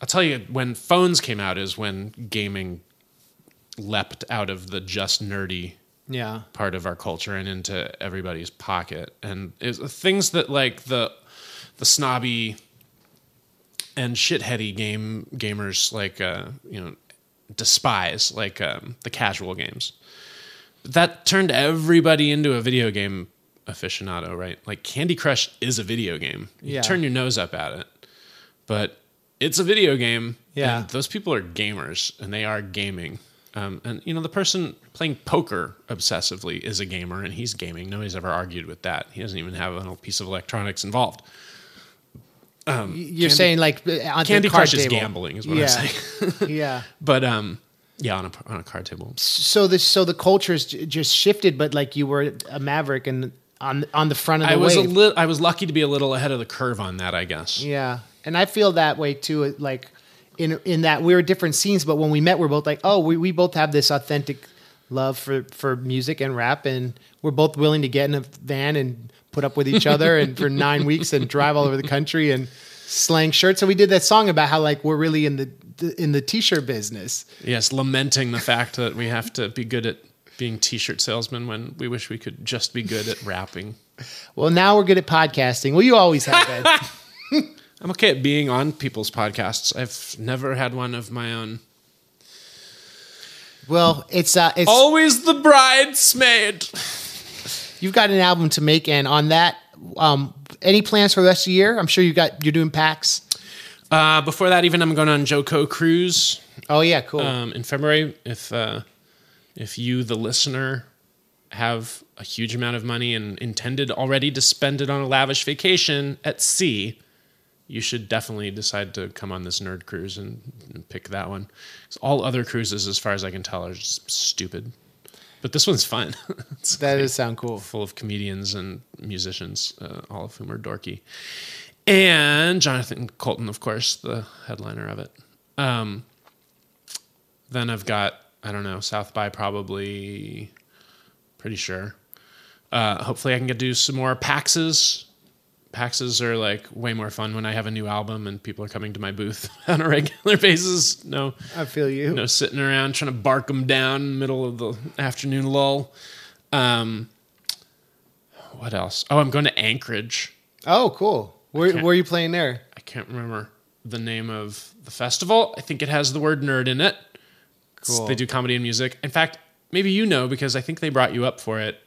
i'll tell you when phones came out is when gaming leapt out of the just nerdy Yeah. part of our culture and into everybody's pocket and it's things that like the the snobby and shitheady game gamers like uh you know despise like um, the casual games that turned everybody into a video game aficionado, right? Like Candy Crush is a video game. You Yeah. turn your nose up at it, but it's a video game. Yeah. those people are gamers and they are gaming. Um, and you know, the person playing poker obsessively is a gamer and he's gaming. Nobody's ever argued with that. He doesn't even have a little piece of electronics involved. You're saying like uh, on Candy Crush is gambling, is what yeah. I'm saying. yeah. But um, yeah, on a on a card table. So the so the culture's j- just shifted, but like you were a maverick and on on the front of the I was a wave. little. I was lucky to be a little ahead of the curve on that, I guess. Yeah, and I feel that way too. Like in in that we were different scenes, but when we met, we're both like, oh, we, we both have this authentic love for for music and rap, and we're both willing to get in a van and put up with each other and for nine weeks and drive all over the country and slang shirts. So we did that song about how like we're really in the in the t-shirt business. Yes, lamenting the fact that we have to be good at being t-shirt salesmen when we wish we could just be good at rapping. Well, now we're good at podcasting. Well, you always have been. I'm okay at being on people's podcasts. I've never had one of my own. well, it's uh, it's Always the bridesmaid. you've got an album to make, and on that, um, any plans for the rest of the year? I'm sure you got you're doing packs. Uh, before that, even I'm going on JoCo cruise Oh yeah, cool. um, in February. If uh, if you, the listener, have a huge amount of money and intended already to spend it on a lavish vacation at sea, you should definitely decide to come on this nerd cruise and, and pick that one. all other cruises, as far as I can tell, are just stupid. But this one's fun. that great. does sound cool. full of comedians and musicians, uh, all of whom are dorky. And Jonathan Coulton, of course, the headliner of it. Um, then I've got, I don't know, South by probably, pretty sure. Uh, hopefully, I can get to do some more PAXs. PAXs are like way more fun when I have a new album and people are coming to my booth on a regular basis. No, I feel you. no sitting around trying to bark them down in the middle of the afternoon lull. Um, what else? Oh, I'm going to Anchorage. Oh, cool. Where, where are you playing there? I can't remember the name of the festival. I think it has the word nerd in it. Cool. They do comedy and music. In fact, maybe you know because I think they brought you up for it.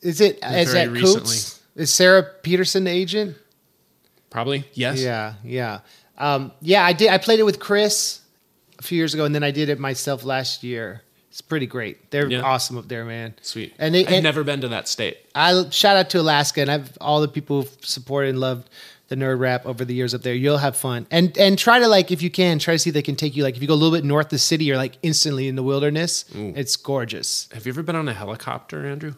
Is it is that recently. Coots? Is Sarah Peterson the agent? Probably yes. Yeah, yeah, um, yeah. I did. I played it with Chris a few years ago, and then I did it myself last year. It's pretty great. They're Yeah. awesome up there, man. Sweet. And they, I've and never been to that state. I shout out to Alaska, and I've all the people who've supported and loved the nerd rap over the years up there. You'll have fun, and and try to like if you can try to see if they can take you like if you go a little bit north of the city, you're like instantly in the wilderness. It's gorgeous. Have you ever been on a helicopter, Andrew?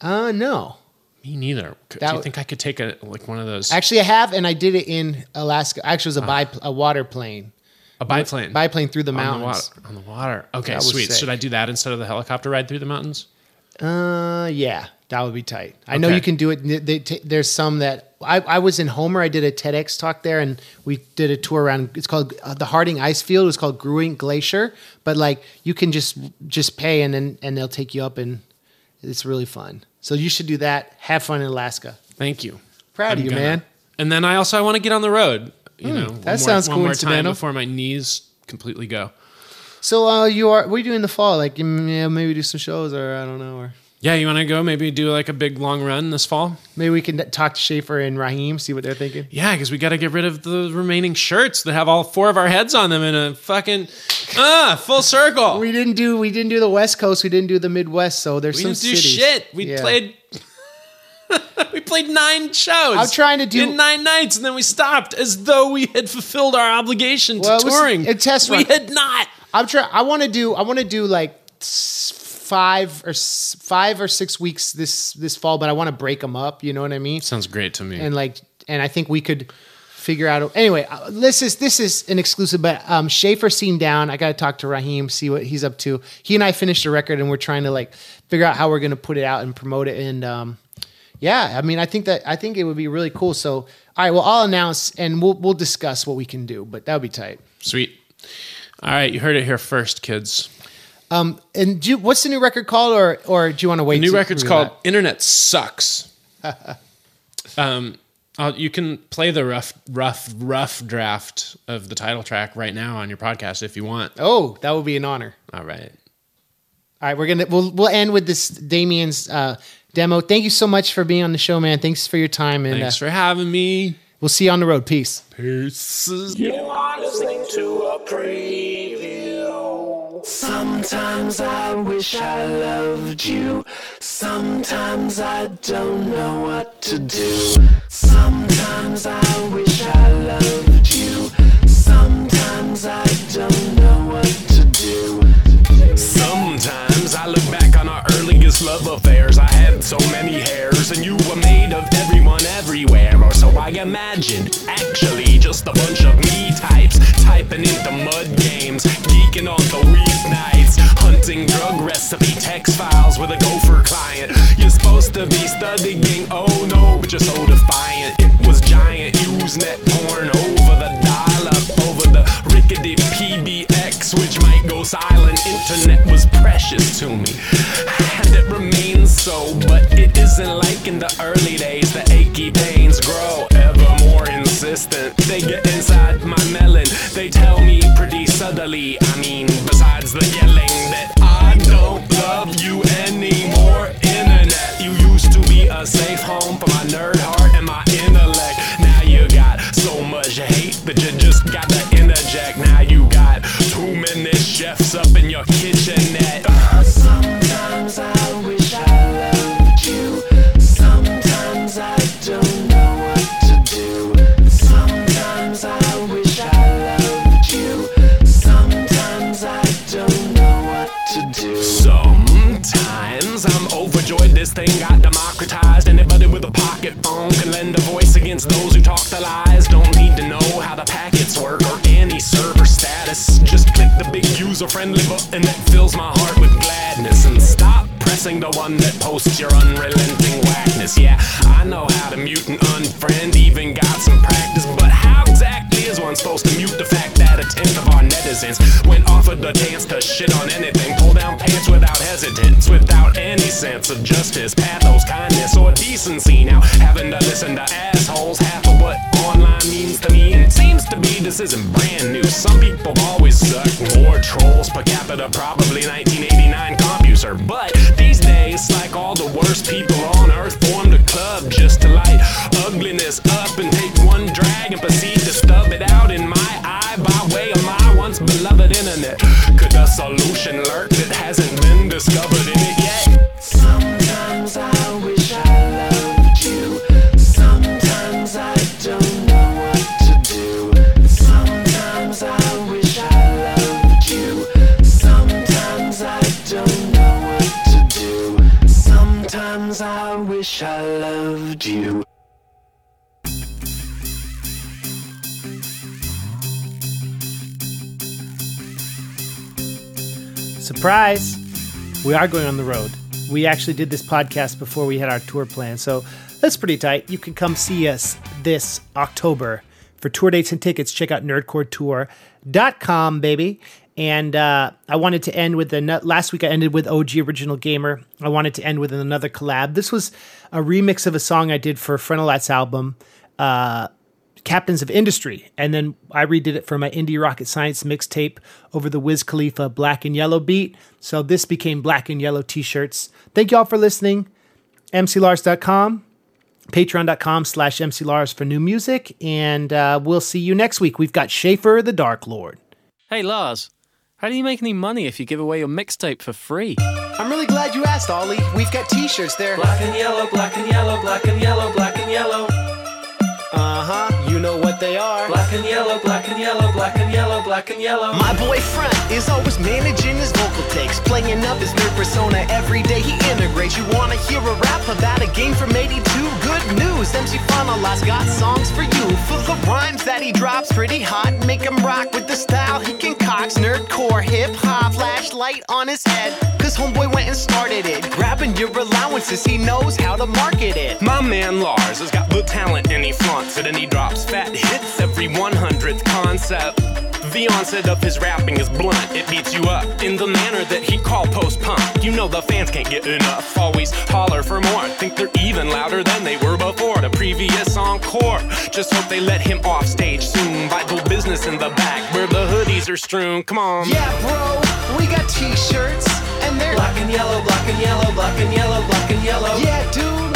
Uh no, Me neither. That Do you think I could take a like one of those actually I have, and I did it in Alaska. Actually, it was a Ah. bi a water plane, a biplane biplane through the mountains. on the water? On the water. Okay, That sweet. Should I do that instead of the helicopter ride through the mountains? Uh, yeah, that would be tight. I know you can do it. They, they, there's some that I, I was in Homer. I did a TEDx talk there, and we did a tour around. It's called uh, the Harding Ice Field. It was called Grewingk Glacier, but like you can just just pay, and then and they'll take you up, and it's really fun. So you should do that. Have fun in Alaska. Thank you. Proud of I'm you, gonna. man. And then I also I want to get on the road. You know, one Hmm, that more- sounds one more time before my knees completely go. So uh, you are what are you doing in the fall? Like mm, yeah, maybe do some shows, or I don't know, or Yeah, you want to go? Maybe do like a big long run this fall. maybe we can talk to Schaefer and Raheem, see what they're thinking. Yeah, because we got to get rid of the remaining shirts that have all four of our heads on them in a fucking ah full circle. We didn't do we didn't do the West Coast. We didn't do the Midwest. So there's We some didn't do cities. shit. We Yeah. played. we played nine shows. I'm trying to do- in nine nights, and then we stopped as though we had fulfilled our obligation Well, to it was touring. a test we had not. I'm trying. I want to do. I want to do like five or five or six weeks this this fall, but I want to break them up. You know what I mean? Sounds great to me. And like, and I think we could figure out. Anyway, uh, this is this is an exclusive. But um, Schaefer seemed down. I got to talk to Raheem, see what he's up to. He and I finished a record, and we're trying to like figure out how we're going to put it out and promote it. And um, yeah, I mean, I think that I think it would be really cool. So, all right, well, I'll announce and we'll we'll discuss what we can do. But that would be tight. Sweet. All right, you heard it here first, kids. Um, and do you, what's the new record called, or or do you want to wait? The new to record's reveal called "Internet Sucks." um, I'll, you can play the rough, rough, rough draft of the title track right now on your podcast if you want. Oh, that would be an honor. All right. All right, we're gonna we'll we'll end with this Damian's uh, demo. Thank you so much for being on the show, man. Thanks for your time, and uh, Thanks for having me. we'll see you on the road. Peace. Peace. You are listening to a preview. Sometimes I wish I loved you. Sometimes I don't know what to do. Sometimes I wish I loved you. Sometimes I don't know what to do. Sometimes I look back on our earliest love affairs. I had so many hairs, and you were made of everyone everywhere. Or so I imagined. Actually, just a bunch of me types typing into mud games, geeking on the weeknights, hunting drug recipe text files with a gopher client. You're supposed to be studying, oh no, but you're so defiant. It was giant Usenet porn over the silent. Internet was precious to me, and it remains so. But it isn't like in the early days. The achy pains grow ever more insistent. They get inside my melon. They tell me pretty subtly. I mean, besides the yelling, that I don't love you anymore. Internet, you used to be a safe home the user friendly button that fills my heart with gladness and stop pressing the one that posts your unrelenting whackness. Yeah, I know how to mute and unfriend, even got some practice. But how exactly is one supposed to mute the fact that a tenth of our netizens, when offered the chance to shit on anything, pull down pants without hesitance, without any sense of justice, pathos, kindness, or decency? Now, having to listen to assholes, half of what and seems to be this isn't brand new. Some people always suck more trolls per capita, probably 1989 CompuServe. But these days, like all the worst people on earth, formed a club just to light ugliness up and take one drag and proceed to stub it out in my eye by way of my once beloved internet. Could a solution lurk Surprise! We are going on the road. We actually did this podcast before we had our tour plan, so that's pretty tight. You can come see us this October. For tour dates and tickets, check out nerdcoretour.com, baby. And uh, I wanted to end with the last week. I ended with OG Original Gamer. I wanted to end with another collab. This was a remix of a song I did for Frontalot's album. Uh, Captains of Industry. And then I redid it for my Indie Rocket Science mixtape over the Wiz Khalifa Black and Yellow beat. So this became Black and Yellow t shirts. Thank you all for listening. MCLars.com, patreon.com slash MCLars for new music. And uh, we'll see you next week. We've got Schaefer the Dark Lord. Hey, Lars, how do you make any money if you give away your mixtape for free? I'm really glad you asked, Ollie. We've got t-shirts there. Black and yellow, black and yellow, black and yellow, black and yellow. Uh-huh, you know what they are. Black and yellow, black and yellow, black and yellow, black and yellow. My boyfriend is always managing his vocal takes, playing up his nerd persona every day. He integrates. You wanna hear a rap about a game from '82? Good news, MC Frontalot's got songs for you. Full of rhymes that he drops pretty hot, make him rock with the style he concocts. Nerdcore, hip hop, flashlight on his head. Cause homeboy went and started it, grabbing your allowances. He knows how to market it. My man Lars has got the talent and he flaunts it and he drops fat hits every 100th concept. The onset of his rapping is blunt, it beats you up in the manner that he call post punk. You know the fans can't get enough, always holler for more. Think they're even louder than they were before the previous encore. Just hope they let him off stage soon. Vital business in the back where the hoodies are strewn. Come on. Yeah, bro, we got t-shirts and they're Black and yellow, black and yellow, black and yellow, black and yellow. yeah, dude,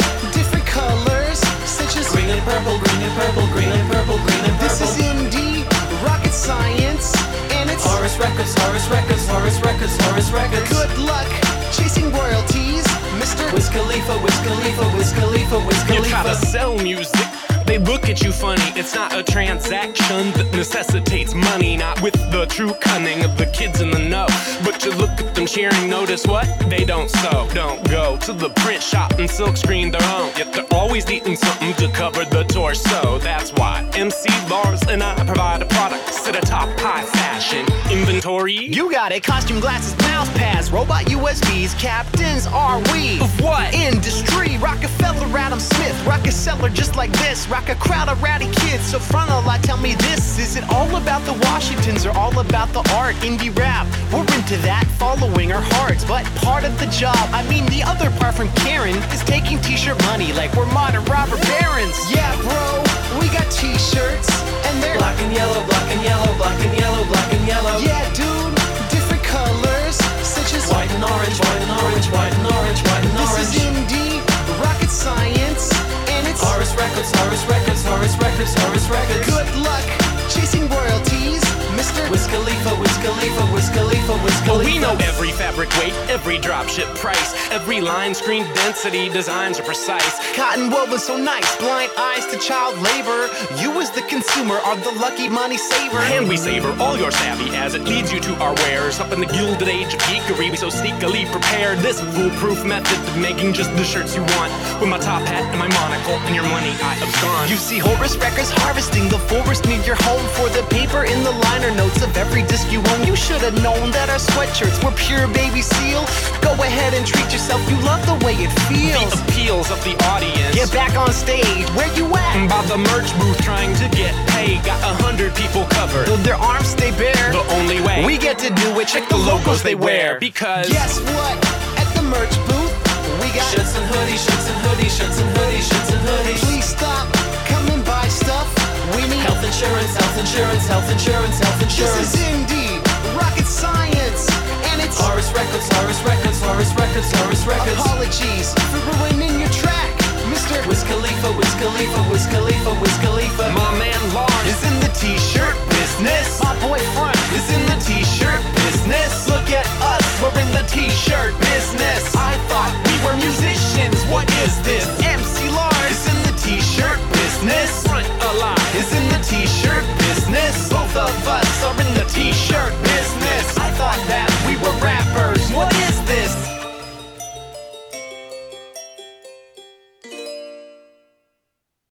Green and purple, green and purple, green and purple, green and purple. This is purple. indie rocket science, and it's Horris Records, Horris Records, Horris Records, Horris Records. good luck chasing royalties, Mr. Wiz Khalifa, Wiz Khalifa, Wiz Khalifa, Wiz Khalifa. You try to sell music. They look at you funny. It's not a transaction that necessitates money, not with the true cunning of the kids in the know. But you look at them cheering, notice what? They don't sew. Don't go to the print shop and silk screen their own. Yet they're always eating something to cover the torso. That's why MC Lars and I provide a product set atop high fashion inventory. You got it. Costume glasses, mouse pads, robot USBs. Captains are we? Of what? Industry. Rockefeller, Adam Smith. Rock a just like this. Rock a crowd of rowdy kids. So front a lot, tell me this. Is it all about the Washingtons or all about the art? Indie rap. We're into that, following our hearts. But part of the job, I mean the other part from Karen, is taking t-shirt money like we're modern robber barons. Yeah, bro. We got t-shirts. And they're Black and yellow, black and yellow, black and yellow, black and yellow. Yeah, dude, different colors, such as White and orange, white and orange, white and orange, white and orange. This is indie Horris Records, Horris Records, Horris Records, Horris Records. Weight, every dropship price, every line screen density, designs are precise. Cotton woven so nice, blind eyes to child labor. You as the consumer are the lucky money saver. And we savor all your savvy as it leads you to our wares. Up in the gilded age of geekery, we so sneakily prepared this foolproof method of making just the shirts you want. With my top hat and my monocle and your money I abscond. You see Horris Records harvesting the forest near your home for the paper in the liner notes of every disc you own. You should have known that our sweatshirts were pure baby seal. Go ahead and treat yourself. You love the way it feels. The appeals of the audience. Get back on stage. Where you at? By the merch booth trying to get paid. Got a hundred people covered. Though their arms stay bare. The only way We get to do it. Check the logos they wear. Because Guess what? At the merch booth, we got Shirts and hoodies, shirts and hoodies, shirts and hoodies, shirts and hoodies. Please stop. Come and buy stuff. We need Health insurance, health insurance, health insurance, health insurance. This is indeed rocket science. Records. Horris Records, Horris Records, Horris Records, Horris Records. Apologies for ruining your track, Mr. Wiz Khalifa, Wiz Khalifa, Wiz Khalifa, Wiz Khalifa. My man Lars is in the t-shirt business. My boyfriend is in the t-shirt business. Look at us, we're in the t-shirt business. I thought we were musicians, what is this? MC Lars is in the t-shirt business. Front Alive is in the t-shirt business. Both of us are in the t-shirt business.